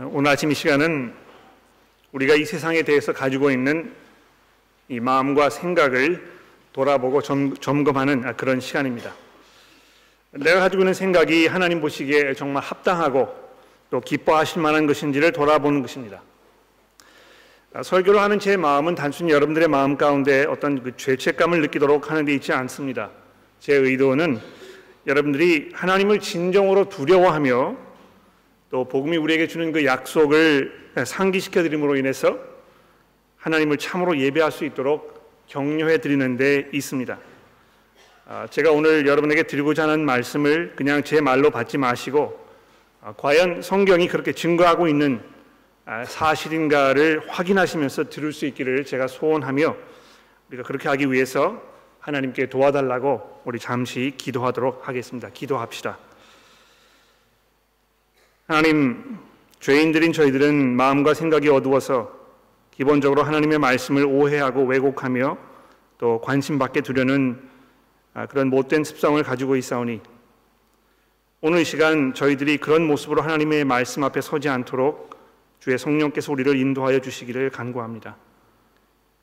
오늘 아침 이 시간은 우리가 이 세상에 대해서 가지고 있는 이 마음과 생각을 돌아보고 점, 점검하는 그런 시간입니다. 내가 가지고 있는 생각이 하나님 보시기에 정말 합당하고 또 기뻐하실 만한 것인지를 돌아보는 것입니다. 설교를 하는 제 마음은 단순히 여러분들의 마음 가운데 어떤 그 죄책감을 느끼도록 하는 데 있지 않습니다. 제 의도는 여러분들이 하나님을 진정으로 두려워하며 또 복음이 우리에게 주는 그 약속을 상기시켜 드림으로 인해서 하나님을 참으로 예배할 수 있도록 격려해 드리는 데 있습니다. 아, 제가 오늘 여러분에게 드리고자 하는 말씀을 그냥 제 말로 받지 마시고 아, 과연 성경이 그렇게 증거하고 있는 아, 사실인가를 확인하시면서 들을 수 있기를 제가 소원하며 우리가 그렇게 하기 위해서 하나님께 도와달라고 우리 잠시 기도하도록 하겠습니다. 기도합시다. 하나님, 죄인들인 저희들은 마음과 생각이 어두워서 기본적으로 하나님의 말씀을 오해하고 왜곡하며 또 관심 받게 두려는 아, 그런 못된 습성을 가지고 있사오니 오늘 시간 저희들이 그런 모습으로 하나님의 말씀 앞에 서지 않도록 주의 성령께서 우리를 인도하여 주시기를 간구합니다.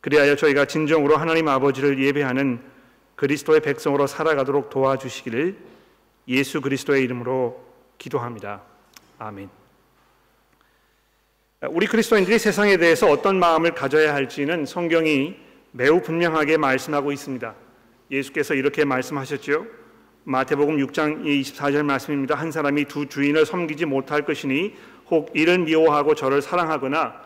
그리하여 저희가 진정으로 하나님 아버지를 예배하는 그리스도의 백성으로 살아가도록 도와주시기를 예수 그리스도의 이름으로 기도합니다. 아멘. 우리 그리스도인들이 세상에 대해서 어떤 마음을 가져야 할지는 성경이 매우 분명하게 말씀하고 있습니다. 예수께서 이렇게 말씀하셨죠. 마태복음 6장 24절 말씀입니다. 한 사람이 두 주인을 섬기지 못할 것이니 혹 이를 미워하고 저를 사랑하거나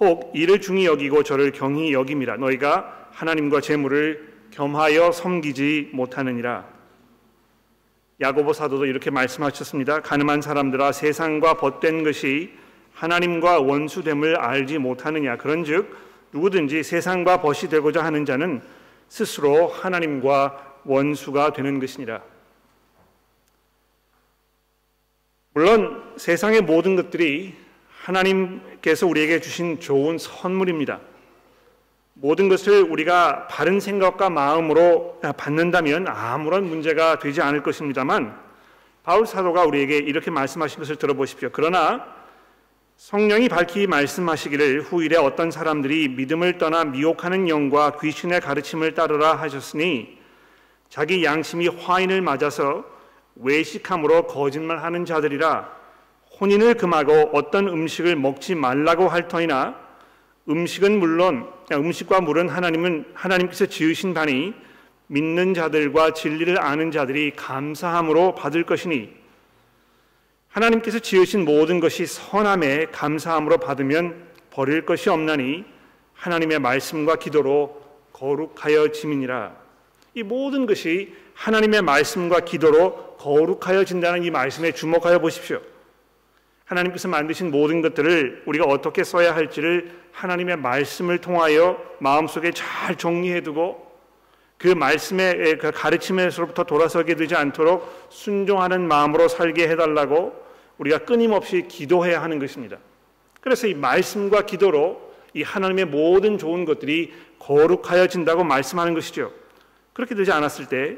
혹 이를 중히 여기고 저를 경히 여김이라 너희가 하나님과 재물을 겸하여 섬기지 못하느니라. 야고보 사도도 이렇게 말씀하셨습니다. 가늠한 사람들아 세상과 벗된 것이 하나님과 원수됨을 알지 못하느냐. 그런즉 누구든지 세상과 벗이 되고자 하는 자는 스스로 하나님과 원수가 되는 것이니라. 물론 세상의 모든 것들이 하나님께서 우리에게 주신 좋은 선물입니다. 모든 것을 우리가 바른 생각과 마음으로 받는다면 아무런 문제가 되지 않을 것입니다만 바울 사도가 우리에게 이렇게 말씀하신 것을 들어보십시오. 그러나 성령이 밝히 말씀하시기를 후일에 어떤 사람들이 믿음을 떠나 미혹하는 영과 귀신의 가르침을 따르라 하셨으니 자기 양심이 화인을 맞아서 외식함으로 거짓말하는 자들이라 혼인을 금하고 어떤 음식을 먹지 말라고 할 터이나 음식은 물론 음식과 물은 하나님은 하나님께서 지으신 바니 믿는 자들과 진리를 아는 자들이 감사함으로 받을 것이니 하나님께서 지으신 모든 것이 선함에 감사함으로 받으면 버릴 것이 없나니 하나님의 말씀과 기도로 거룩하여 지민이라 이 모든 것이 하나님의 말씀과 기도로 거룩하여 진다는 이 말씀에 주목하여 보십시오. 하나님께서 만드신 모든 것들을 우리가 어떻게 써야 할지를 하나님의 말씀을 통하여 마음속에 잘 정리해 두고 그 말씀의 그 가르침에서부터 돌아서게 되지 않도록 순종하는 마음으로 살게 해달라고 우리가 끊임없이 기도해야 하는 것입니다. 그래서 이 말씀과 기도로 이 하나님의 모든 좋은 것들이 거룩하여진다고 말씀하는 것이죠. 그렇게 되지 않았을 때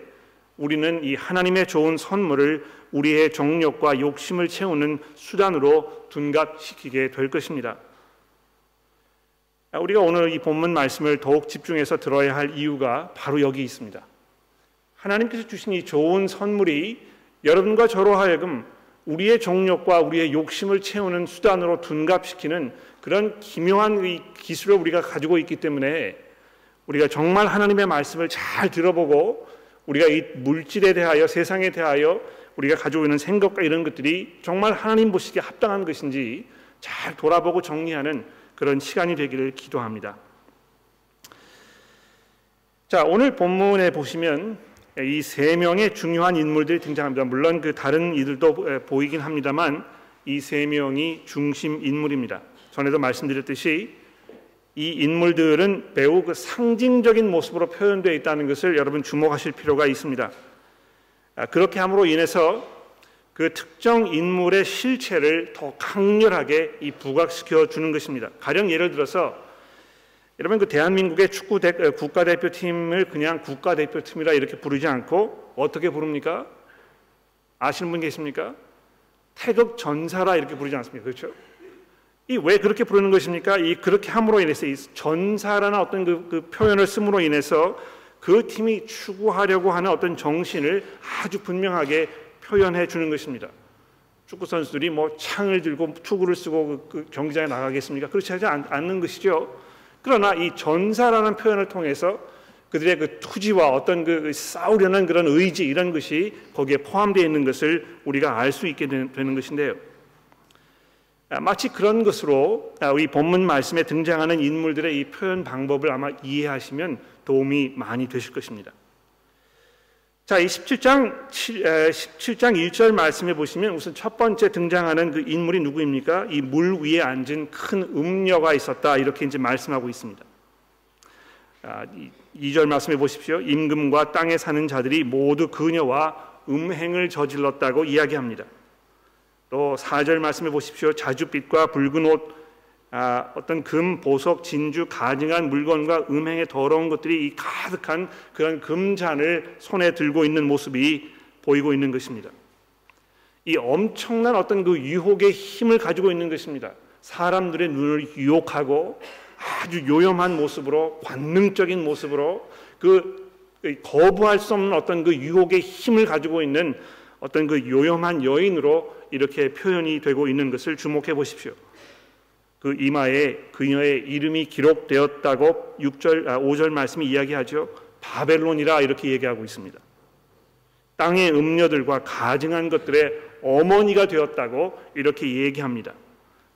우리는 이 하나님의 좋은 선물을 우리의 정욕과 욕심을 채우는 수단으로 둔갑시키게 될 것입니다. 우리가 오늘 이 본문 말씀을 더욱 집중해서 들어야 할 이유가 바로 여기 있습니다. 하나님께서 주신 이 좋은 선물이 여러분과 저로 하여금 우리의 정욕과 우리의 욕심을 채우는 수단으로 둔갑시키는 그런 기묘한 기술을 우리가 가지고 있기 때문에 우리가 정말 하나님의 말씀을 잘 들어보고 우리가 이 물질에 대하여 세상에 대하여 우리가 가지고 있는 생각과 이런 것들이 정말 하나님 보시기에 합당한 것인지 잘 돌아보고 정리하는 그런 시간이 되기를 기도합니다. 자, 오늘 본문에 보시면 이 세 명의 중요한 인물들이 등장합니다. 물론 그 다른 이들도 보이긴 합니다만 이 세 명이 중심 인물입니다. 전에도 말씀드렸듯이 이 인물들은 매우 그 상징적인 모습으로 표현되어 있다는 것을 여러분 주목하실 필요가 있습니다. 아, 그렇게 함으로 인해서 그 특정 인물의 실체를 더 강렬하게 이 부각시켜 주는 것입니다. 가령 예를 들어서 여러분 그 대한민국의 축구 대, 국가대표팀을 그냥 국가대표팀이라 이렇게 부르지 않고 어떻게 부릅니까? 아시는 분 계십니까? 태극 전사라 이렇게 부르지 않습니까? 그렇죠? 이 왜 그렇게 부르는 것입니까? 이 그렇게 함으로 인해서 이 전사라는 어떤 그, 그 표현을 씀으로 인해서 그 팀이 추구하려고 하는 어떤 정신을 아주 분명하게 표현해 주는 것입니다. 축구 선수들이 뭐 창을 들고 투구를 쓰고 그, 그 경기장에 나가겠습니까? 그렇지 하지 않, 않는 것이죠. 그러나 이 전사라는 표현을 통해서 그들의 그 투지와 어떤 그 싸우려는 그런 의지 이런 것이 거기에 포함되어 있는 것을 우리가 알 수 있게 되는 것인데요. 아, 마치 그런 것으로 아, 우리 본문 말씀에 등장하는 인물들의 이 표현 방법을 아마 이해하시면 도움이 많이 되실 것입니다. 자, 이 17장 7, 17장 1절 말씀해 보시면 우선 첫 번째 등장하는 그 인물이 누구입니까? 이 물 위에 앉은 큰 음녀가 있었다 이렇게 이제 말씀하고 있습니다. 아, 2절 말씀해 보십시오. 임금과 땅에 사는 자들이 모두 그녀와 음행을 저질렀다고 이야기합니다. 또 4절 말씀해 보십시오. 자줏빛과 붉은 옷, 아, 어떤 금, 보석, 진주, 가증한 물건과 음행의 더러운 것들이 가득한 그런 금잔을 손에 들고 있는 모습이 보이고 있는 것입니다. 이 엄청난 어떤 그 유혹의 힘을 가지고 있는 것입니다. 사람들의 눈을 유혹하고 아주 요염한 모습으로 관능적인 모습으로 그 거부할 수 없는 어떤 그 유혹의 힘을 가지고 있는 어떤 그 요염한 여인으로 이렇게 표현이 되고 있는 것을 주목해 보십시오. 그 이마에 그녀의 이름이 기록되었다고 6절 아, 5절 말씀이 이야기하죠. 바벨론이라 이렇게 얘기하고 있습니다. 땅의 음녀들과 가증한 것들의 어머니가 되었다고 이렇게 얘기합니다.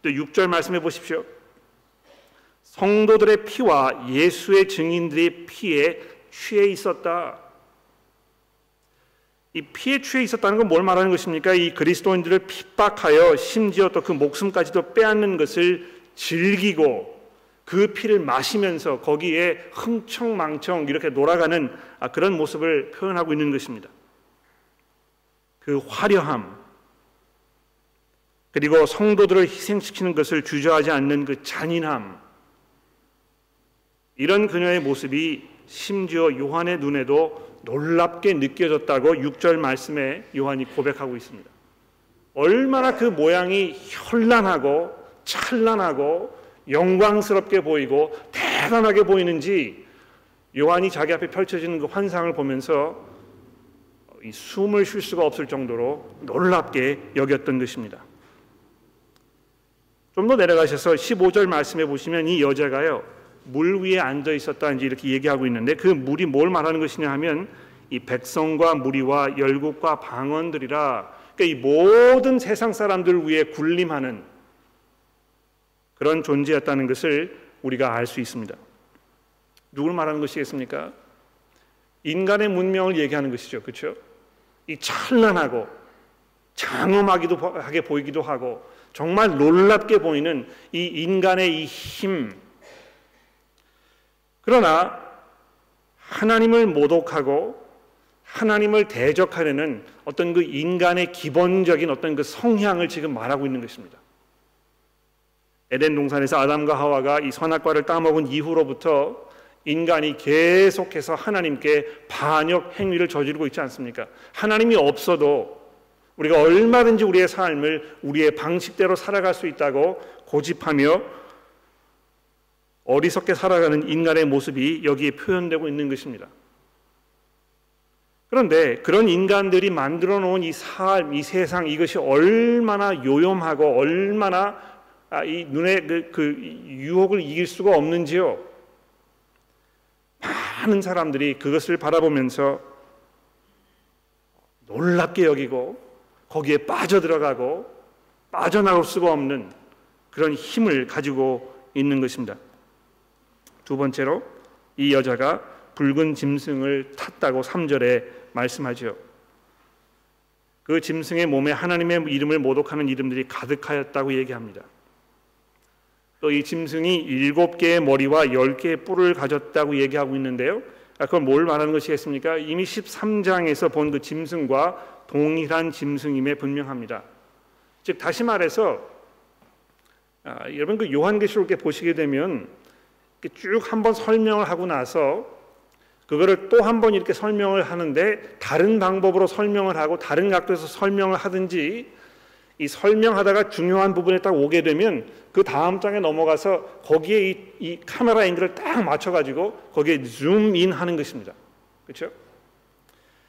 또 6절 말씀해 보십시오. 성도들의 피와 예수의 증인들의 피에 취해 있었다. 이 피에 취해 있었다는 건 뭘 말하는 것입니까? 이 그리스도인들을 핍박하여 심지어 또 그 목숨까지도 빼앗는 것을 즐기고 그 피를 마시면서 거기에 흥청망청 이렇게 놀아가는 아, 그런 모습을 표현하고 있는 것입니다. 그 화려함 그리고 성도들을 희생시키는 것을 주저하지 않는 그 잔인함 이런 그녀의 모습이 심지어 요한의 눈에도 놀랍게 느껴졌다고 6절 말씀에 요한이 고백하고 있습니다. 얼마나 그 모양이 현란하고 찬란하고 영광스럽게 보이고 대단하게 보이는지 요한이 자기 앞에 펼쳐지는 그 환상을 보면서 이 숨을 쉴 수가 없을 정도로 놀랍게 여겼던 것입니다. 좀 더 내려가셔서 15절 말씀해 보시면 이 여자가요 물 위에 앉아 있었다 이제 이렇게 얘기하고 있는데 그 물이 뭘 말하는 것이냐 하면 이 백성과 무리와 열국과 방언들이라 그러니까 이 모든 세상 사람들 위에 군림하는 그런 존재였다는 것을 우리가 알 수 있습니다. 누굴 말하는 것이겠습니까? 인간의 문명을 얘기하는 것이죠. 그렇죠? 이 찬란하고 장엄하기도 하게 보이기도 하고 정말 놀랍게 보이는 이 인간의 이 힘, 그러나 하나님을 모독하고 하나님을 대적하려는 어떤 그 인간의 기본적인 어떤 그 성향을 지금 말하고 있는 것입니다. 에덴 동산에서 아담과 하와가 이 선악과를 따먹은 이후로부터 인간이 계속해서 하나님께 반역 행위를 저지르고 있지 않습니까? 하나님이 없어도 우리가 얼마든지 우리의 삶을 우리의 방식대로 살아갈 수 있다고 고집하며 어리석게 살아가는 인간의 모습이 여기에 표현되고 있는 것입니다. 그런데 그런 인간들이 만들어 놓은 이 삶, 이 세상 이것이 얼마나 요염하고 얼마나 아, 이 눈에 그, 그 유혹을 이길 수가 없는지요. 많은 사람들이 그것을 바라보면서 놀랍게 여기고 거기에 빠져들어가고 빠져나올 수가 없는 그런 힘을 가지고 있는 것입니다. 두 번째로 이 여자가 붉은 짐승을 탔다고 3절에 말씀하죠. 그 짐승의 몸에 하나님의 이름을 모독하는 이름들이 가득하였다고 얘기합니다. 또 이 짐승이 일곱 개의 머리와 열 개의 뿔을 가졌다고 얘기하고 있는데요. 아, 그건 뭘 말하는 것이겠습니까? 이미 13장에서 본 그 짐승과 동일한 짐승임에 분명합니다. 즉 다시 말해서 아, 여러분 그 요한계시록에 보시게 되면 쭉 한번 설명을 하고 나서 그거를 또 한 번 이렇게 설명을 하는데 다른 방법으로 설명을 하고 다른 각도에서 설명을 하든지 이 설명하다가 중요한 부분에 딱 오게 되면 그 다음 장에 넘어가서 거기에 이, 이 카메라 앵글을 딱 맞춰가지고 거기에 줌인 하는 것입니다. 그렇죠?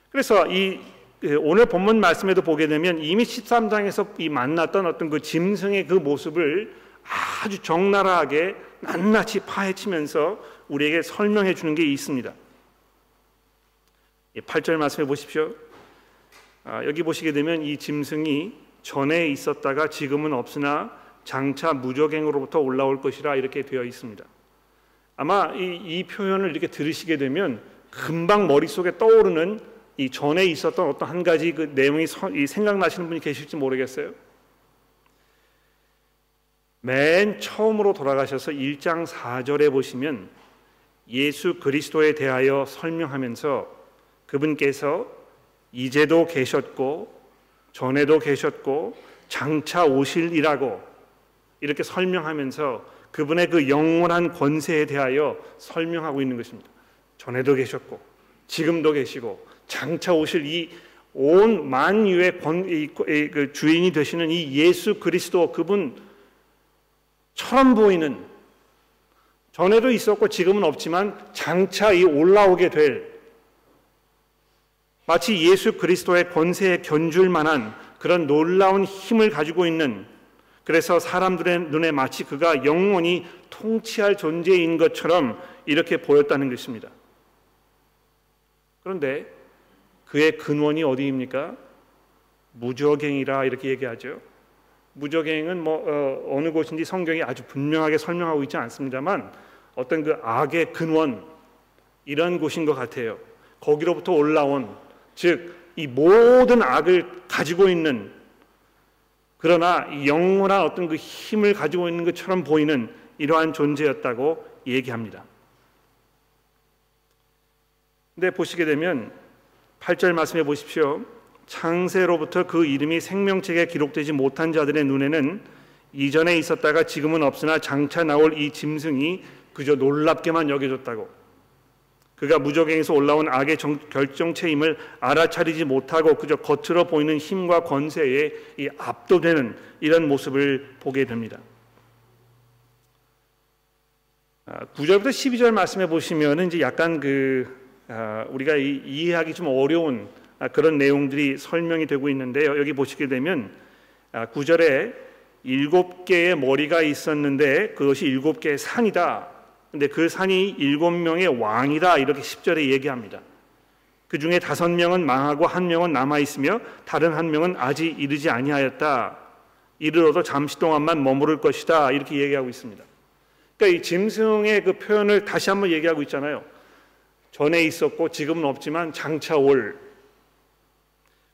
그래서 이그 오늘 본문 말씀에도 보게 되면 이미 13장에서 이 만났던 어떤 그 짐승의 그 모습을 아주 적나라하게 낱낱이 파헤치면서 우리에게 설명해 주는 게 있습니다. 8절 말씀해 보십시오. 아, 여기 보시게 되면 이 짐승이 전에 있었다가 지금은 없으나 장차 무적행으로부터 올라올 것이라 이렇게 되어 있습니다. 아마 이, 이 표현을 이렇게 들으시게 되면 금방 머릿속에 떠오르는 이 전에 있었던 어떤 한 가지 그 내용이 생각나시는 분이 계실지 모르겠어요. 맨 처음으로 돌아가셔서 1장 4절에 보시면 예수 그리스도에 대하여 설명하면서 그분께서 이제도 계셨고 전에도 계셨고 장차 오실이라고 이렇게 설명하면서 그분의 그 영원한 권세에 대하여 설명하고 있는 것입니다. 전에도 계셨고 지금도 계시고 장차 오실 이 온 만유의 권, 이, 그 주인이 되시는 이 예수 그리스도 그분 처럼 보이는 전에도 있었고 지금은 없지만 장차 이 올라오게 될 마치 예수 그리스도의 권세에 견줄 만한 그런 놀라운 힘을 가지고 있는 그래서 사람들의 눈에 마치 그가 영원히 통치할 존재인 것처럼 이렇게 보였다는 것입니다. 그런데 그의 근원이 어디입니까? 무적행이라 이렇게 얘기하죠. 무적행은 뭐 어, 어느 곳인지 성경이 아주 분명하게 설명하고 있지 않습니다만 어떤 그 악의 근원 이런 곳인 것 같아요. 거기로부터 올라온 즉 이 모든 악을 가지고 있는 그러나 영원한 어떤 그 힘을 가지고 있는 것처럼 보이는 이러한 존재였다고 얘기합니다. 근데 보시게 되면 8절 말씀해 보십시오. 창세로부터 그 이름이 생명책에 기록되지 못한 자들의 눈에는 이전에 있었다가 지금은 없으나 장차 나올 이 짐승이 그저 놀랍게만 여겨졌다고. 그가 무적행에서 올라온 악의 정, 결정체임을 알아차리지 못하고 그저 겉으로 보이는 힘과 권세에 이 압도되는 이런 모습을 보게 됩니다. 9절부터 아, 12절 말씀해 보시면은 이제 약간 그 아, 우리가 이해하기 좀 어려운 아, 그런 내용들이 설명이 되고 있는데요. 여기 보시게 되면 9절에 아, 일곱 개의 머리가 있었는데 그것이 일곱 개의 산이다. 근데 그 산이 일곱 명의 왕이다. 이렇게 10절에 얘기합니다. 그 중에 다섯 명은 망하고 한 명은 남아 있으며 다른 한 명은 아직 이르지 아니하였다. 이르러도 잠시 동안만 머무를 것이다. 이렇게 얘기하고 있습니다. 그러니까 이 짐승의 그 표현을 다시 한번 얘기하고 있잖아요. 전에 있었고 지금은 없지만 장차 올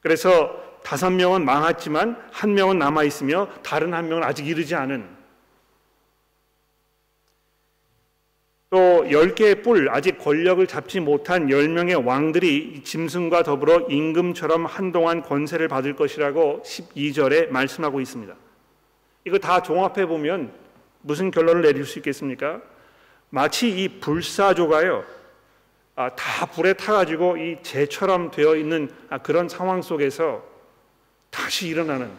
그래서 다섯 명은 망했지만 한 명은 남아 있으며 다른 한 명은 아직 이르지 않은 또 열 개의 뿔 아직 권력을 잡지 못한 열 명의 왕들이 짐승과 더불어 임금처럼 한동안 권세를 받을 것이라고 12절에 말씀하고 있습니다. 이거 다 종합해 보면 무슨 결론을 내릴 수 있겠습니까? 마치 이 불사조가요 아, 다 불에 타가지고 이 재처럼 되어 있는 아, 그런 상황 속에서 다시 일어나는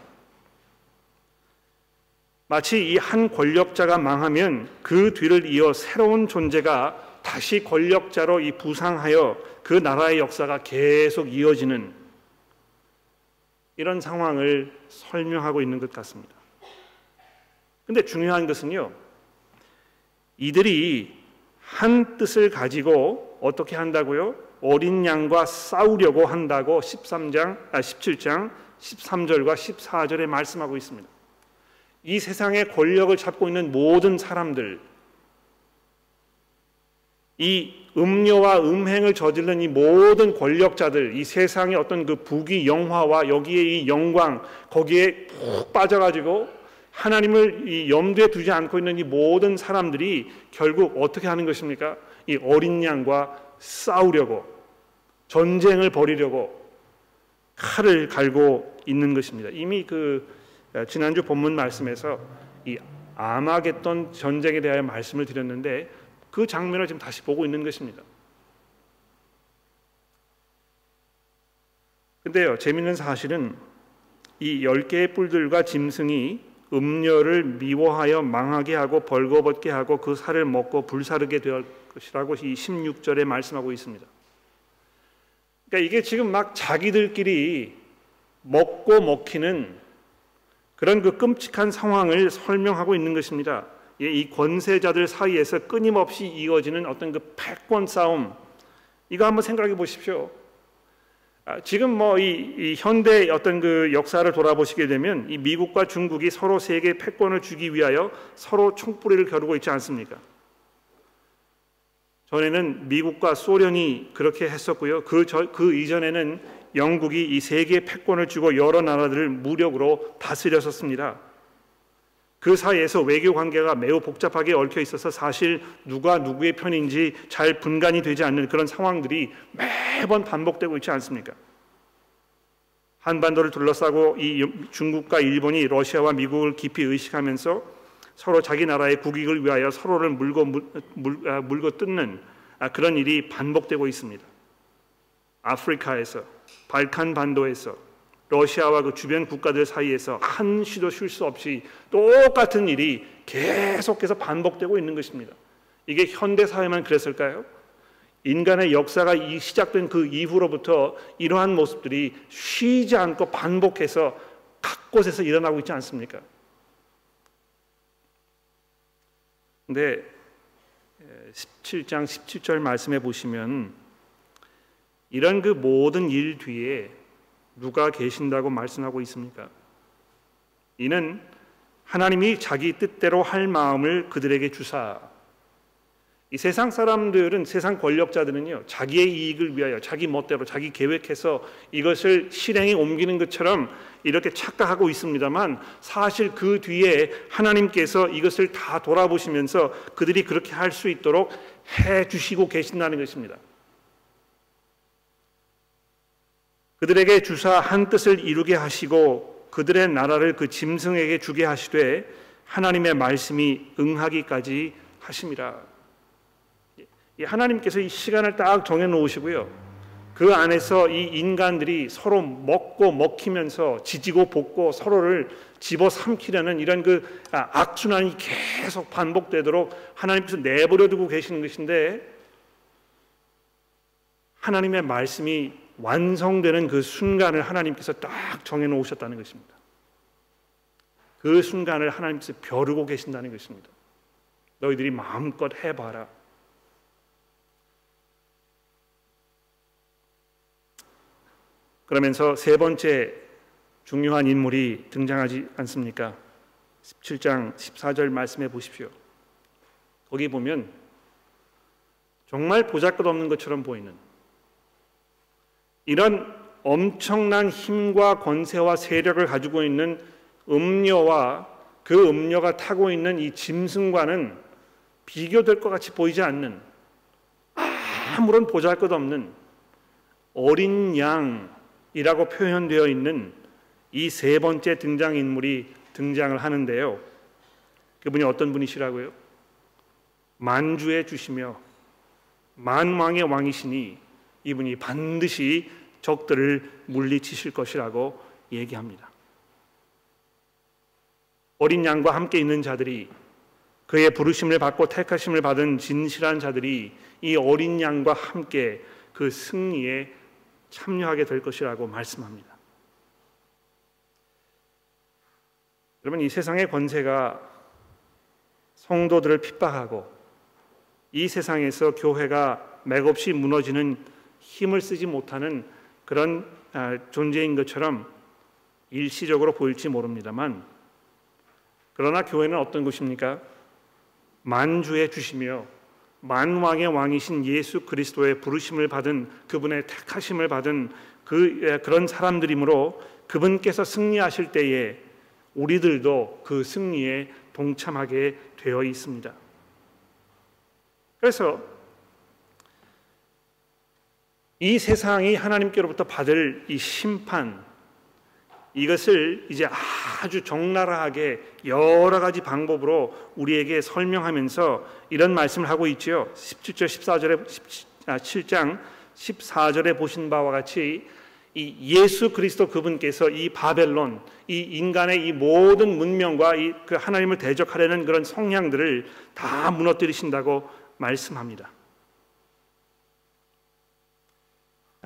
마치 이 한 권력자가 망하면 그 뒤를 이어 새로운 존재가 다시 권력자로 이 부상하여 그 나라의 역사가 계속 이어지는 이런 상황을 설명하고 있는 것 같습니다. 근데 중요한 것은요. 이들이 한 뜻을 가지고 어떻게 한다고요? 어린 양과 싸우려고 한다고 13장, 아, 17장 13절과 14절에 말씀하고 있습니다. 이 세상의 권력을 잡고 있는 모든 사람들, 이 음료와 음행을 저지른 이 모든 권력자들, 이 세상의 어떤 그 부귀 영화와 여기에 이 영광, 거기에 푹 빠져가지고 하나님을 이 염두에 두지 않고 있는 이 모든 사람들이 결국 어떻게 하는 것입니까? 이 어린 양과 싸우려고 전쟁을 벌이려고 칼을 갈고 있는 것입니다. 이미 그 어, 지난주 본문 말씀에서 이 아마겟돈 전쟁에 대하여 말씀을 드렸는데 그 장면을 지금 다시 보고 있는 것입니다. 근데요, 재밌는 사실은 이열 개의 뿔들과 짐승이 음녀를 미워하여 망하게 하고 벌거벗게 하고 그 살을 먹고 불사르게 될 것이라고 이 16절에 말씀하고 있습니다. 그러니까 이게 지금 막 자기들끼리 먹고 먹히는 그런 그 끔찍한 상황을 설명하고 있는 것입니다. 예, 이 권세자들 사이에서 끊임없이 이어지는 어떤 그 패권 싸움 이거 한번 생각해 보십시오. 아, 지금 뭐이 현대 어떤 그 역사를 돌아보시게 되면 이 미국과 중국이 서로 세계 패권을 주기 위하여 서로 총뿌리를 겨루고 있지 않습니까? 전에는 미국과 소련이 그렇게 했었고요. 그, 저, 그 이전에는 영국이 이 세계 패권을 주고 여러 나라들을 무력으로 다스렸었습니다. 그 사이에서 외교 관계가 매우 복잡하게 얽혀 있어서 사실 누가 누구의 편인지 잘 분간이 되지 않는 그런 상황들이 매번 반복되고 있지 않습니까? 한반도를 둘러싸고 이 중국과 일본이 러시아와 미국을 깊이 의식하면서 서로 자기 나라의 국익을 위하여 서로를 물고 물, 아, 물고 뜯는 아, 그런 일이 반복되고 있습니다. 아프리카에서 발칸 반도에서 러시아와 그 주변 국가들 사이에서 한시도 쉴 수 없이 똑같은 일이 계속해서 반복되고 있는 것입니다. 이게 현대 사회만 그랬을까요? 인간의 역사가 시작된 그 이후로부터 이러한 모습들이 쉬지 않고 반복해서 각 곳에서 일어나고 있지 않습니까? 근데 17장 17절 말씀해 보시면 이런 그 모든 일 뒤에 누가 계신다고 말씀하고 있습니까? 이는 하나님이 자기 뜻대로 할 마음을 그들에게 주사 이 세상 사람들은 세상 권력자들은요 자기의 이익을 위하여 자기 멋대로 자기 계획해서 이것을 실행에 옮기는 것처럼 이렇게 착각하고 있습니다만 사실 그 뒤에 하나님께서 이것을 다 돌아보시면서 그들이 그렇게 할 수 있도록 해 주시고 계신다는 것입니다. 그들에게 주사 한 뜻을 이루게 하시고 그들의 나라를 그 짐승에게 주게 하시되 하나님의 말씀이 응하기까지 하심이라. 하나님께서 이 시간을 딱 정해 놓으시고요. 그 안에서 이 인간들이 서로 먹고 먹히면서 지지고 볶고 서로를 집어 삼키려는 이런 그 아, 악순환이 계속 반복되도록 하나님께서 내버려 두고 계시는 것인데 하나님의 말씀이 완성되는 그 순간을 하나님께서 딱 정해 놓으셨다는 것입니다. 그 순간을 하나님께서 벼르고 계신다는 것입니다. 너희들이 마음껏 해봐라. 그러면서 세 번째 중요한 인물이 등장하지 않습니까? 17장 14절 말씀해 보십시오. 거기 보면 정말 보잘것없는 것처럼 보이는 이런 엄청난 힘과 권세와 세력을 가지고 있는 음녀와 그 음녀가 타고 있는 이 짐승과는 비교될 것 같이 보이지 않는 아무런 보잘것없는 어린 양 이라고 표현되어 있는 이 세 번째 등장 인물이 등장을 하는데요. 그분이 어떤 분이시라고요? 만주의 주시며 만왕의 왕이시니 이분이 반드시 적들을 물리치실 것이라고 얘기합니다. 어린 양과 함께 있는 자들이 그의 부르심을 받고 택하심을 받은 진실한 자들이 이 어린 양과 함께 그 승리에 참여하게 될 것이라고 말씀합니다. 여러분 이 세상의 권세가 성도들을 핍박하고 이 세상에서 교회가 맥없이 무너지는 힘을 쓰지 못하는 그런 아, 존재인 것처럼 일시적으로 보일지 모릅니다만 그러나 교회는 어떤 곳입니까? 만주의 주시며 만왕의 왕이신 예수 그리스도의 부르심을 받은 그분의 택하심을 받은 그 예, 그런 사람들이므로 그분께서 승리하실 때에 우리들도 그 승리에 동참하게 되어 있습니다. 그래서 이 세상이 하나님께로부터 받을 이 심판 이것을 이제 아주 적나라하게 여러 가지 방법으로 우리에게 설명하면서 이런 말씀을 하고 있지요. 17절 14절에 17장 14절에 보신 바와 같이 이 예수 그리스도 그분께서 이 바벨론, 이 인간의 이 모든 문명과 이 그 하나님을 대적하려는 그런 성향들을 다 무너뜨리신다고 말씀합니다.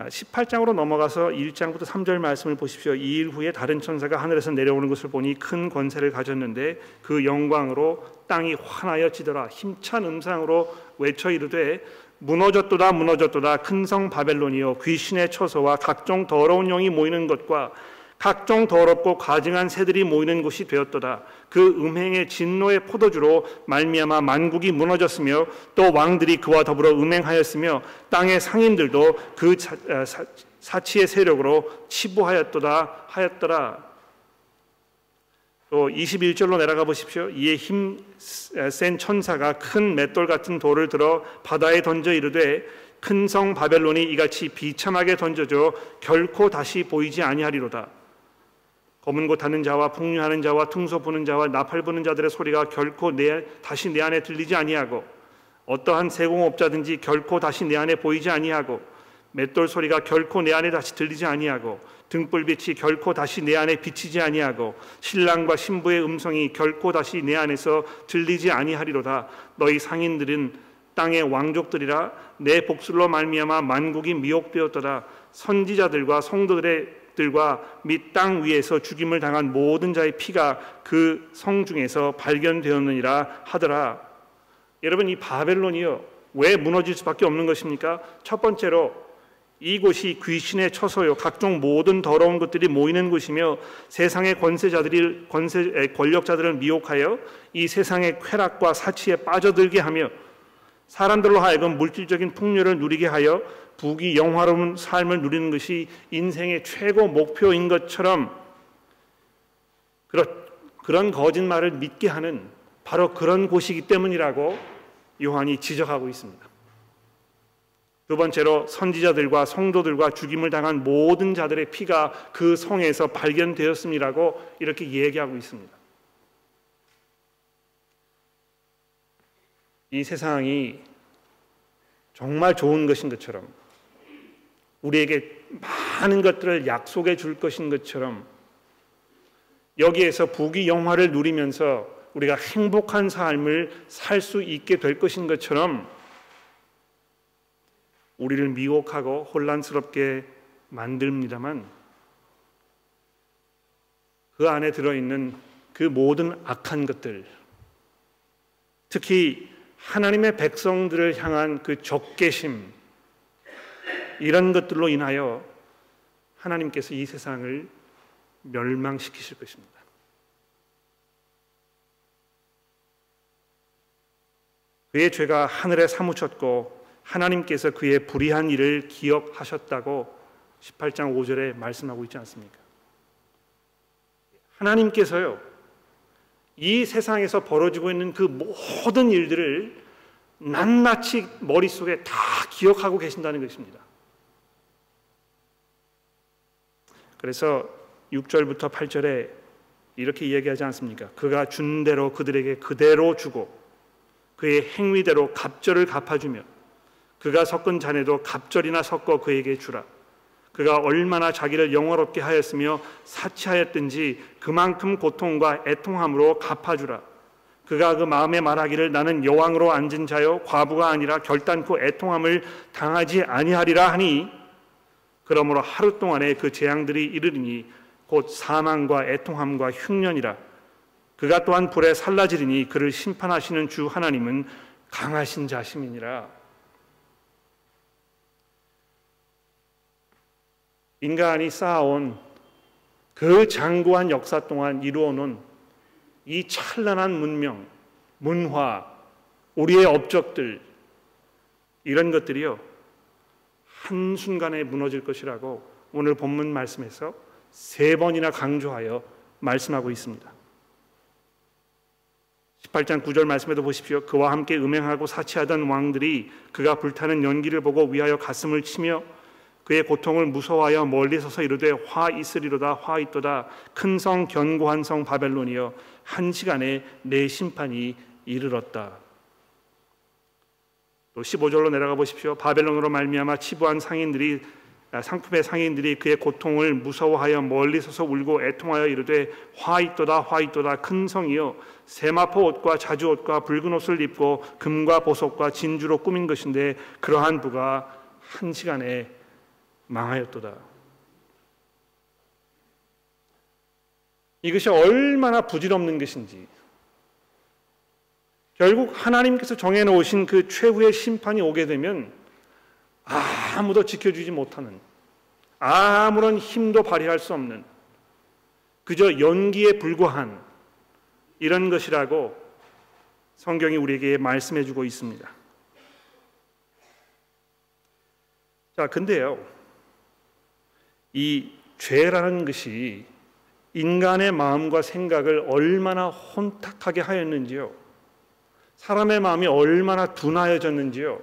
18장으로 아, 넘어가서 1장부터 3절 말씀을 보십시오. 이 일 후에 다른 천사가 하늘에서 내려오는 것을 보니 큰 권세를 가졌는데 그 영광으로 땅이 환하여 지더라 힘찬 음상으로 외쳐 이르되 무너졌도다 무너졌도다 큰 성 바벨론이여 귀신의 처소와 각종 더러운 영이 모이는 것과 각종 더럽고 과증한 새들이 모이는 곳이 되었도다. 그 음행의 진노의 포도주로 말미암아 만국이 무너졌으며 또 왕들이 그와 더불어 음행하였으며 땅의 상인들도 그 아, 사치의 세력으로 치부하였도다 하였더라. 또 21절로 내려가 보십시오. 이에 힘센 천사가 큰 맷돌 같은 돌을 들어 바다에 던져 이르되 큰 성 바벨론이 이같이 비참하게 던져져 결코 다시 보이지 아니하리로다. 검은 곳 하는 자와 풍류하는 자와 퉁소 부는 자와 나팔 부는 자들의 소리가 결코 내, 다시 내 안에 들리지 아니하고 어떠한 세공업자든지 결코 다시 내 안에 보이지 아니하고 맷돌 소리가 결코 내 안에 다시 들리지 아니하고 등불빛이 결코 다시 내 안에 비치지 아니하고 신랑과 신부의 음성이 결코 다시 내 안에서 들리지 아니하리로다. 너희 상인들은 땅의 왕족들이라 내 복술로 말미암아 만국이 미혹되었더라. 선지자들과 성도들의 들과 및 땅 위에서 죽임을 당한 모든 자의 피가 그 성 중에서 발견되었느니라 하더라. 여러분 이 바벨론이요 왜 무너질 수밖에 없는 것입니까? 첫 번째로 이곳이 귀신의 처소요 각종 모든 더러운 것들이 모이는 곳이며 세상의 권세자들이 권세 권력자들을 미혹하여 이 세상의 쾌락과 사치에 빠져들게 하며 사람들로 하여금 물질적인 풍요를 누리게 하여 부귀 영화로운 삶을 누리는 것이 인생의 최고 목표인 것처럼 그런 거짓말을 믿게 하는 바로 그런 곳이기 때문이라고 요한이 지적하고 있습니다. 두 번째로 선지자들과 성도들과 죽임을 당한 모든 자들의 피가 그 성에서 발견되었음이라고 이렇게 얘기하고 있습니다. 이 세상이 정말 좋은 것인 것처럼 우리에게 많은 것들을 약속해 줄 것인 것처럼 여기에서 부귀 영화를 누리면서 우리가 행복한 삶을 살 수 있게 될 것인 것처럼 우리를 미혹하고 혼란스럽게 만듭니다만 그 안에 들어 있는 그 모든 악한 것들, 특히 하나님의 백성들을 향한 그 적개심, 이런 것들로 인하여 하나님께서 이 세상을 멸망시키실 것입니다. 그의 죄가 하늘에 사무쳤고 하나님께서 그의 불의한 일을 기억하셨다고 18장 5절에 말씀하고 있지 않습니까? 하나님께서요, 이 세상에서 벌어지고 있는 그 모든 일들을 낱낱이 머릿속에 다 기억하고 계신다는 것입니다. 그래서 6절부터 8절에 이렇게 얘기하지 않습니까? 그가 준 대로 그들에게 그대로 주고 그의 행위대로 갑절을 갚아주며 그가 섞은 잔에도 갑절이나 섞어 그에게 주라. 그가 얼마나 자기를 영화롭게 하였으며 사치하였든지 그만큼 고통과 애통함으로 갚아주라. 그가 그 마음에 말하기를 나는 여왕으로 앉은 자요 과부가 아니라 결단코 애통함을 당하지 아니하리라 하니 그러므로 하루 동안에 그 재앙들이 이르리니 곧 사망과 애통함과 흉년이라. 그가 또한 불에 살라지리니 그를 심판하시는 주 하나님은 강하신 자심이니라. 인간이 쌓아온 그 장구한 역사 동안 이루어놓은 이 찬란한 문명, 문화, 우리의 업적들 이런 것들이요 한순간에 무너질 것이라고 오늘 본문 말씀에서 세 번이나 강조하여 말씀하고 있습니다. 18장 9절 말씀에도 보십시오. 그와 함께 음행하고 사치하던 왕들이 그가 불타는 연기를 보고 위하여 가슴을 치며 그의 고통을 무서워하여 멀리 서서 이르되 화 있으리로다 화 있도다 큰 성 견고한 성 바벨론이여 한 시간에 내 심판이 이르렀다. 또 15절로 내려가 보십시오. 바벨론으로 말미암아 치부한 상인들이 상품의 상인들이 그의 고통을 무서워하여 멀리 서서 울고 애통하여 이르되 화 있도다 화 있도다 큰 성이여 세마포 옷과 자주 옷과 붉은 옷을 입고 금과 보석과 진주로 꾸민 것인데 그러한 부가 한 시간에 망하였도다. 이것이 얼마나 부질없는 것인지 결국 하나님께서 정해놓으신 그 최후의 심판이 오게 되면 아무도 지켜주지 못하는 아무런 힘도 발휘할 수 없는 그저 연기에 불과한 이런 것이라고 성경이 우리에게 말씀해 주고 있습니다. 자, 근데요. 이 죄라는 것이 인간의 마음과 생각을 얼마나 혼탁하게 하였는지요. 사람의 마음이 얼마나 둔하여졌는지요.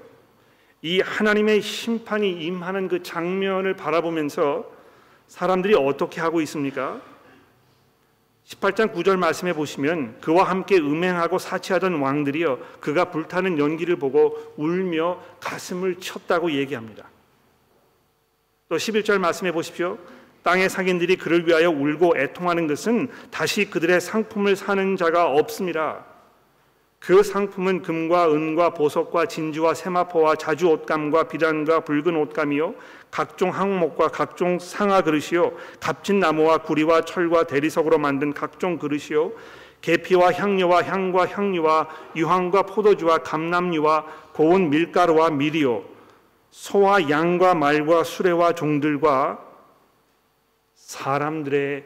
이 하나님의 심판이 임하는 그 장면을 바라보면서 사람들이 어떻게 하고 있습니까? 18장 9절 말씀해 보시면 그와 함께 음행하고 사치하던 왕들이여 그가 불타는 연기를 보고 울며 가슴을 쳤다고 얘기합니다. 또 11절 말씀해 보십시오. 땅의 상인들이 그를 위하여 울고 애통하는 것은 다시 그들의 상품을 사는 자가 없습니다. 그 상품은 금과 은과 보석과 진주와 세마포와 자주 옷감과 비단과 붉은 옷감이요. 각종 항목과 각종 상아 그릇이요. 값진 나무와 구리와 철과 대리석으로 만든 각종 그릇이요. 계피와 향료와 향과 향유와 유황과 포도주와 감람유와 고운 밀가루와 밀이요. 소와 양과 말과 수레와 종들과 사람들의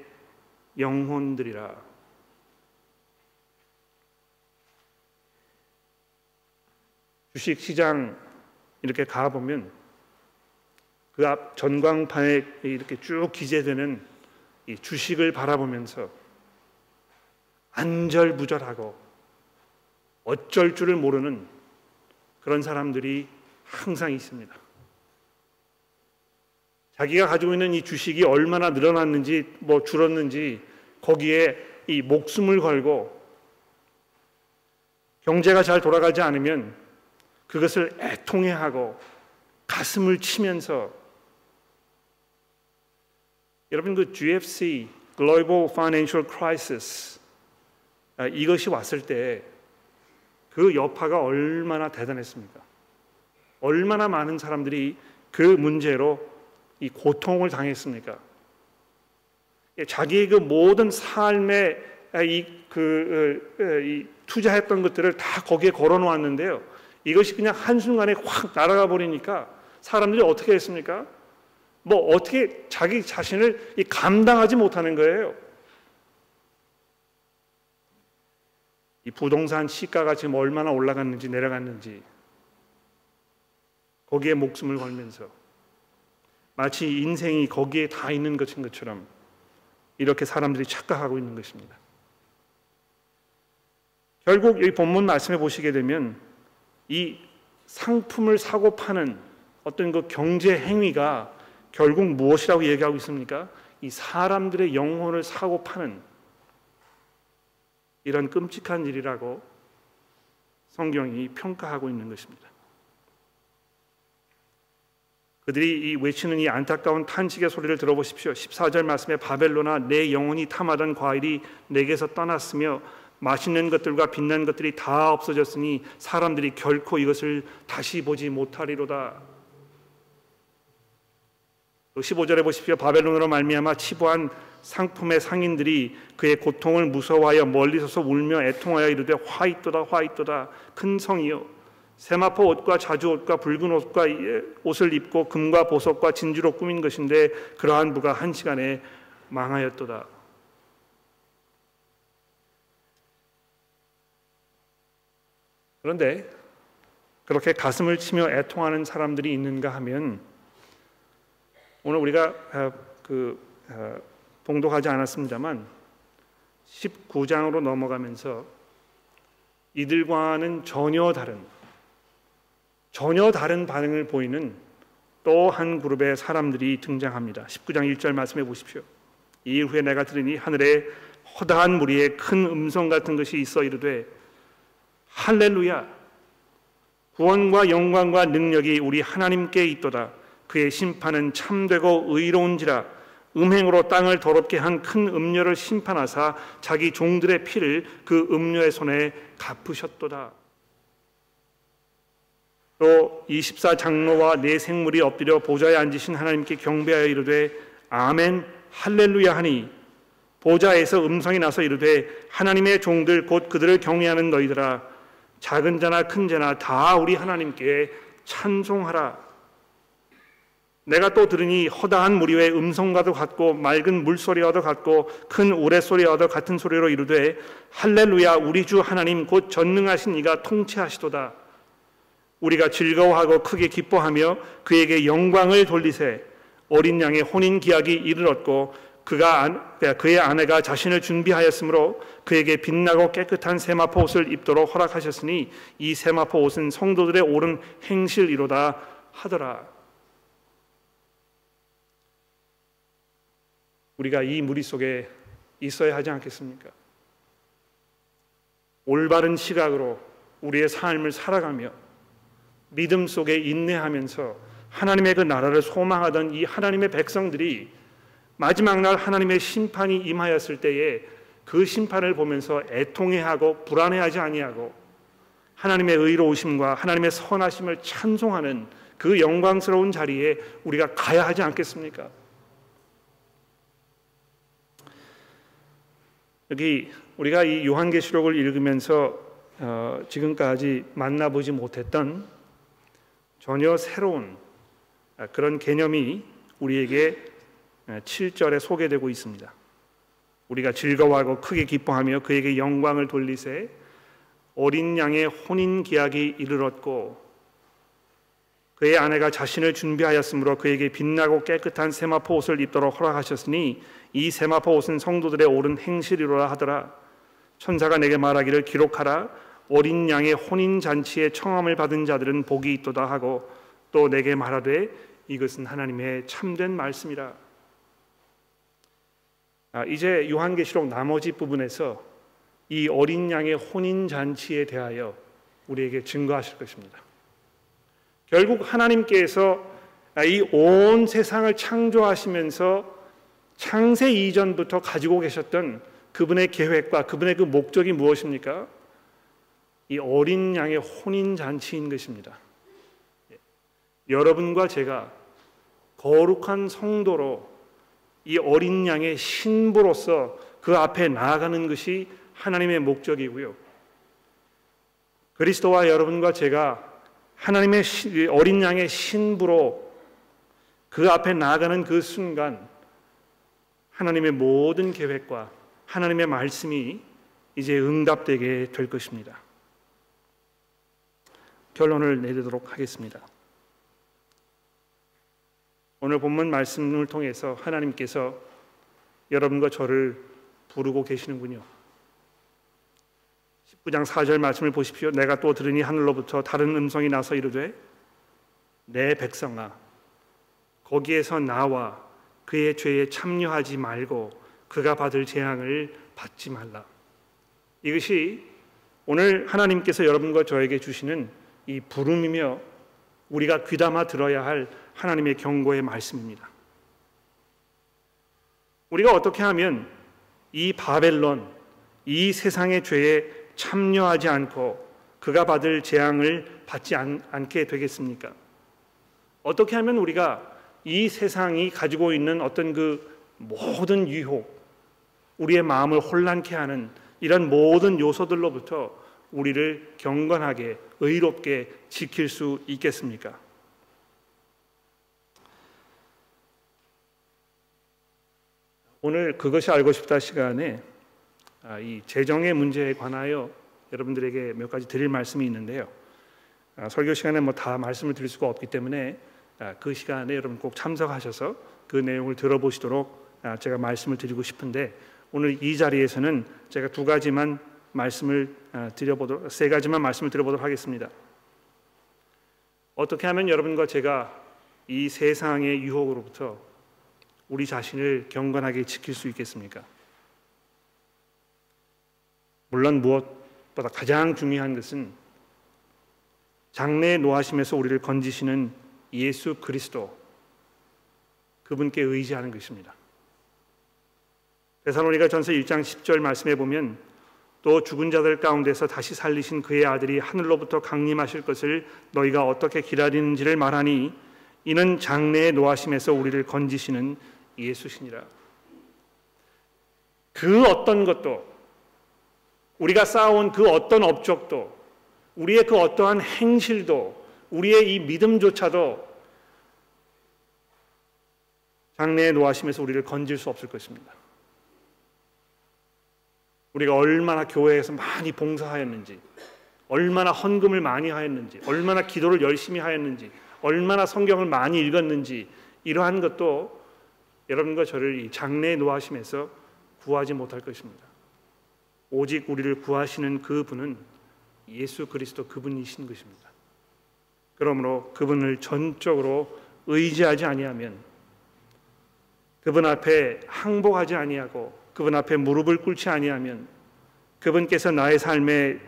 영혼들이라 주식 시장 이렇게 가보면 그 앞 전광판에 이렇게 쭉 기재되는 이 주식을 바라보면서 안절부절하고 어쩔 줄을 모르는 그런 사람들이 항상 있습니다. 자기가 가지고 있는 이 주식이 얼마나 늘어났는지 뭐 줄었는지 거기에 이 목숨을 걸고 경제가 잘 돌아가지 않으면 그것을 애통해하고 가슴을 치면서 여러분 그 GFC Global Financial Crisis 아, 이것이 왔을 때 그 여파가 얼마나 대단했습니까? 얼마나 많은 사람들이 그 문제로 이 고통을 당했습니까? 예, 자기의 그 모든 삶에 이그 어, 어, 이 투자했던 것들을 다 거기에 걸어 놓았는데요. 이것이 그냥 한순간에 확 날아가 버리니까 사람들이 어떻게 했습니까? 뭐 어떻게 자기 자신을 감당하지 못하는 거예요. 이 부동산 시가가 지금 얼마나 올라갔는지 내려갔는지 거기에 목숨을 걸면서 마치 인생이 거기에 다 있는 것인 것처럼 이렇게 사람들이 착각하고 있는 것입니다. 결국 이 본문 말씀해 보시게 되면 이 상품을 사고 파는 어떤 그 경제 행위가 결국 무엇이라고 얘기하고 있습니까? 이 사람들의 영혼을 사고 파는 이런 끔찍한 일이라고 성경이 평가하고 있는 것입니다. 그들이 이 외치는 이 안타까운 탄식의 소리를 들어보십시오. 14절 말씀에 바벨로나 내 영혼이 탐하던 과일이 내게서 떠났으며 맛있는 것들과 빛난 것들이 다 없어졌으니 사람들이 결코 이것을 다시 보지 못하리로다. 15절에 보십시오. 바벨론으로 말미암아 치부한 상품의 상인들이 그의 고통을 무서워하여 멀리 서서 울며 애통하여 이르되 화 있도다 화 있도다 큰 성이여 세마포 옷과 자주 옷과 붉은 옷과 옷을 입고 금과 보석과 진주로 꾸민 것인데 그러한 부가 한 시간에 망하였도다. 그런데 그렇게 가슴을 치며 애통하는 사람들이 있는가 하면 오늘 우리가 아, 그 아, 봉독하지 않았습니다만 19장으로 넘어가면서 이들과는 전혀 다른 전혀 다른 반응을 보이는 또 한 그룹의 사람들이 등장합니다. 19장 1절 말씀해 보십시오. 이후에 내가 들으니 하늘에 허다한 무리에 큰 음성 같은 것이 있어 이르되 할렐루야. 구원과 영광과 능력이 우리 하나님께 있도다. 그의 심판은 참되고 의로운지라. 음행으로 땅을 더럽게 한 큰 음녀를 심판하사 자기 종들의 피를 그 음녀의 손에 갚으셨도다. 또 24장로와 네 생물이 엎드려 보좌에 앉으신 하나님께 경배하여 이르되 아멘 할렐루야 하니. 보좌에서 음성이 나서 이르되 하나님의 종들 곧 그들을 경외하는 너희들아 작은 자나 큰 자나 다 우리 하나님께 찬송하라. 내가 또 들으니 허다한 무리의 음성과도 같고 맑은 물소리와도 같고 큰 우레소리와도 같은 소리로 이르되 할렐루야 우리 주 하나님 곧 전능하신 이가 통치하시도다. 우리가 즐거워하고 크게 기뻐하며 그에게 영광을 돌리세 어린 양의 혼인 기약이 이르렀고 그가 그의 아내가 자신을 준비하였으므로 그에게 빛나고 깨끗한 세마포 옷을 입도록 허락하셨으니 이 세마포 옷은 성도들의 옳은 행실이로다 하더라. 우리가 이 무리 속에 있어야 하지 않겠습니까? 올바른 시각으로 우리의 삶을 살아가며 믿음 속에 인내하면서 하나님의 그 나라를 소망하던 이 하나님의 백성들이 마지막 날 하나님의 심판이 임하였을 때에 그 심판을 보면서 애통해하고 불안해하지 아니하고 하나님의 의로우심과 하나님의 선하심을 찬송하는 그 영광스러운 자리에 우리가 가야 하지 않겠습니까? 여기 우리가 이 요한계시록을 읽으면서 어, 지금까지 만나보지 못했던 전혀 새로운 아, 그런 개념이 우리에게 7절에 소개되고 있습니다. 우리가 즐거워하고 크게 기뻐하며 그에게 영광을 돌리세 어린 양의 혼인 계약이 이르렀고 그의 아내가 자신을 준비하였으므로 그에게 빛나고 깨끗한 세마포 옷을 입도록 허락하셨으니 이 세마포 옷은 성도들의 옳은 행실이로라 하더라 천사가 내게 말하기를 기록하라 어린 양의 혼인 잔치에 청함을 받은 자들은 복이 있도다 하고 또 내게 말하되 이것은 하나님의 참된 말씀이라. 아, 이제 요한계시록 나머지 부분에서 이 어린 양의 혼인 잔치에 대하여 우리에게 증거하실 것입니다. 결국 하나님께서 이 온 세상을 창조하시면서 창세 이전부터 가지고 계셨던 그분의 계획과 그분의 그 목적이 무엇입니까? 이 어린 양의 혼인 잔치인 것입니다. 여러분과 제가 거룩한 성도로 이 어린 양의 신부로서 그 앞에 나아가는 것이 하나님의 목적이고요. 그리스도와 여러분과 제가 하나님의 어린 양의 신부로 그 앞에 나아가는 그 순간 하나님의 모든 계획과 하나님의 말씀이 이제 응답되게 될 것입니다. 결론을 내리도록 하겠습니다. 오늘 본문 말씀을 통해서 하나님께서 여러분과 저를 부르고 계시는군요. 19장 4절 말씀을 보십시오. 내가 또 들으니 하늘로부터 다른 음성이 나서 이르되 내 백성아 거기에서 나와 그의 죄에 참여하지 말고 그가 받을 재앙을 받지 말라. 이것이 오늘 하나님께서 여러분과 저에게 주시는 이 부름이며 우리가 귀담아 들어야 할 하나님의 경고의 말씀입니다. 우리가 어떻게 하면 이 바벨론, 이 세상의 죄에 참여하지 않고 그가 받을 재앙을 받지 않, 게 되겠습니까? 어떻게 하면 우리가 이 세상이 가지고 있는 어떤 그 모든 유혹, 우리의 마음을 혼란케 하는 이런 모든 요소들로부터 우리를 경건하게 의롭게 지킬 수 있겠습니까? 오늘 그것이 알고 싶다 시간에 아, 이 재정의 문제에 관하여 여러분들에게 몇 가지 드릴 말씀이 있는데요. 아, 설교 시간에 뭐 다 말씀을 드릴 수가 없기 때문에 아, 그 시간에 여러분 꼭 참석하셔서 그 내용을 들어보시도록 제가 말씀을 드리고 싶은데 오늘 이 자리에서는 제가 두 가지만 말씀을 아, 드려보도록 세 가지만 말씀을 드려보도록 하겠습니다. 어떻게 하면 여러분과 제가 이 세상의 유혹으로부터 우리 자신을 경건하게 지킬 수 있겠습니까? 물론 무엇보다 가장 중요한 것은 장래의 노하심에서 우리를 건지시는 예수 그리스도 그분께 의지하는 것입니다. 데살로니가 전서 1장 10절 말씀에 보면 또 죽은 자들 가운데서 다시 살리신 그의 아들이 하늘로부터 강림하실 것을 너희가 어떻게 기다리는지를 말하니 이는 장래의 노하심에서 우리를 건지시는 예수시니라. 그 어떤 것도 우리가 쌓아온 그 어떤 업적도 우리의 그 어떠한 행실도 우리의 이 믿음조차도 장래의 노하심에서 우리를 건질 수 없을 것입니다. 우리가 얼마나 교회에서 많이 봉사하였는지, 얼마나 헌금을 많이 하였는지, 얼마나 기도를 열심히 하였는지, 얼마나 성경을 많이 읽었는지 이러한 것도 여러분과 저를 이 장래의 노하심에서 구하지 못할 것입니다. 오직 우리를 구하시는 그 분은 예수 그리스도 그분이신 것입니다. 그러므로 그분을 전적으로 의지하지 아니하면 그분 앞에 항복하지 아니하고 그분 앞에 무릎을 꿇지 아니하면 그분께서 나의 삶의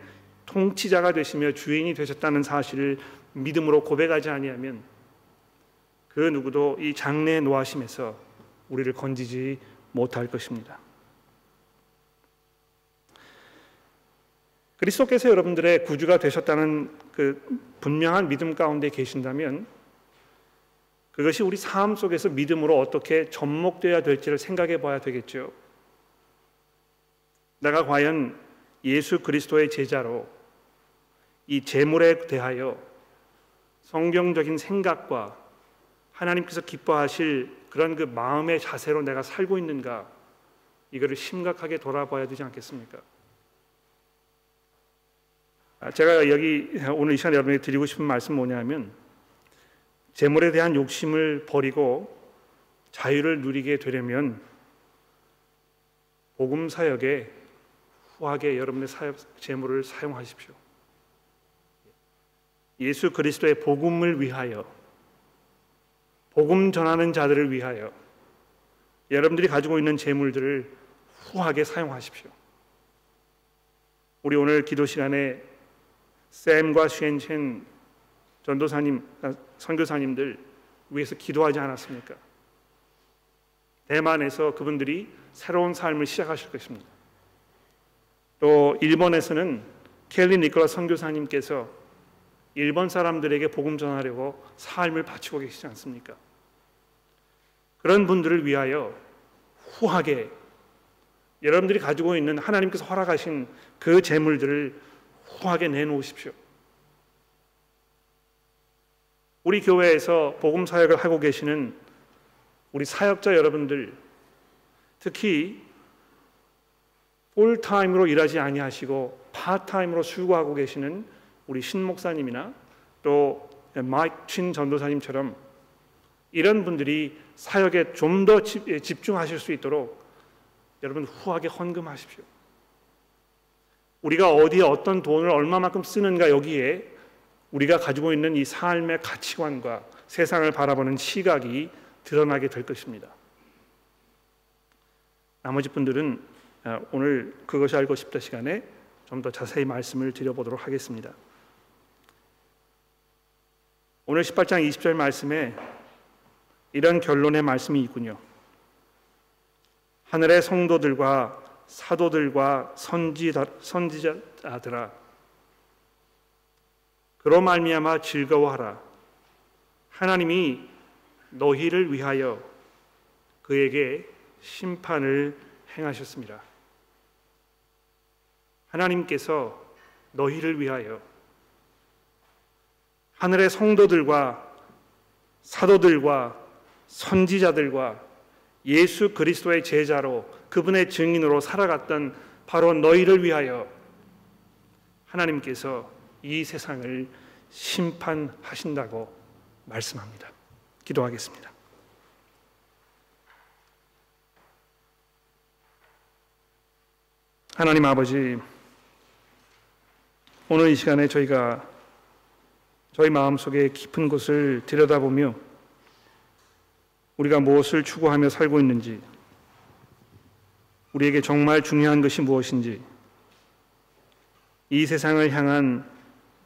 통치자가 되시며 주인이 되셨다는 사실을 믿음으로 고백하지 아니하면 그 누구도 이 장래 노하심에서 우리를 건지지 못할 것입니다. 그리스도께서 여러분들의 구주가 되셨다는 그 분명한 믿음 가운데 계신다면 그것이 우리 삶 속에서 믿음으로 어떻게 접목되어야 될지를 생각해 봐야 되겠죠. 내가 과연 예수 그리스도의 제자로 이 재물에 대하여 성경적인 생각과 하나님께서 기뻐하실 그런 그 마음의 자세로 내가 살고 있는가 이거를 심각하게 돌아봐야 되지 않겠습니까? 아, 제가 여기 오늘 이 시간에 여러분에게 드리고 싶은 말씀 뭐냐면 재물에 대한 욕심을 버리고 자유를 누리게 되려면 복음 사역에 후하게 여러분의 사역 재물을 사용하십시오. 예수 그리스도의 복음을 위하여 복음 전하는 자들을 위하여 여러분들이 가지고 있는 재물들을 후하게 사용하십시오. 우리 오늘 기도 시간에 샘과 쉔첸 전도사님, 선교사님들 위해서 기도하지 않았습니까? 대만에서 그분들이 새로운 삶을 시작하실 것입니다. 또 일본에서는 켈리 니콜라 선교사님께서 일본 사람들에게 복음 전하려고 삶을 바치고 계시지 않습니까? 그런 분들을 위하여 후하게 여러분들이 가지고 있는 하나님께서 허락하신 그 재물들을 후하게 내놓으십시오. 우리 교회에서 복음 사역을 하고 계시는 우리 사역자 여러분들 특히 풀타임으로 일하지 아니하시고 파트타임으로 수고하고 계시는 우리 신 목사님이나 또 마이크 친 전도사님처럼 이런 분들이 사역에 좀 더 집중하실 수 있도록 여러분 후하게 헌금하십시오. 우리가 어디에 어떤 돈을 얼마만큼 쓰는가 여기에 우리가 가지고 있는 이 삶의 가치관과 세상을 바라보는 시각이 드러나게 될 것입니다. 나머지 분들은 아, 오늘 그것이 알고 싶다 시간에 좀 더 자세히 말씀을 드려보도록 하겠습니다. 오늘 18장 20절 말씀에 이런 결론의 말씀이 있군요. 하늘의 성도들과 사도들과 선지자, 선지자들아 그로 말미암아 즐거워하라 하나님이 너희를 위하여 그에게 심판을 행하셨습니다. 하나님께서 너희를 위하여 하늘의 성도들과 사도들과 선지자들과 예수 그리스도의 제자로 그분의 증인으로 살아갔던 바로 너희를 위하여 하나님께서 이 세상을 심판하신다고 말씀합니다. 기도하겠습니다. 하나님 아버지, 오늘 이 시간에 저희가 저희 마음속에 깊은 곳을 들여다보며 우리가 무엇을 추구하며 살고 있는지 우리에게 정말 중요한 것이 무엇인지 이 세상을 향한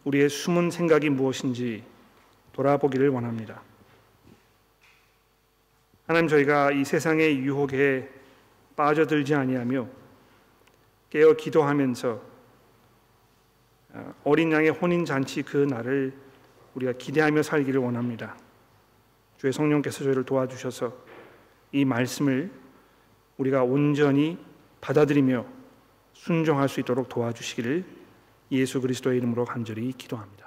우리의 숨은 생각이 무엇인지 돌아보기를 원합니다. 하나님 저희가 이 세상의 유혹에 빠져들지 아니하며 깨어 기도하면서 어, 어린 양의 혼인 잔치 그 날을 우리가 기대하며 살기를 원합니다. 주의 성령께서 저희를 도와주셔서 이 말씀을 우리가 온전히 받아들이며 순종할 수 있도록 도와주시기를 예수 그리스도의 이름으로 간절히 기도합니다.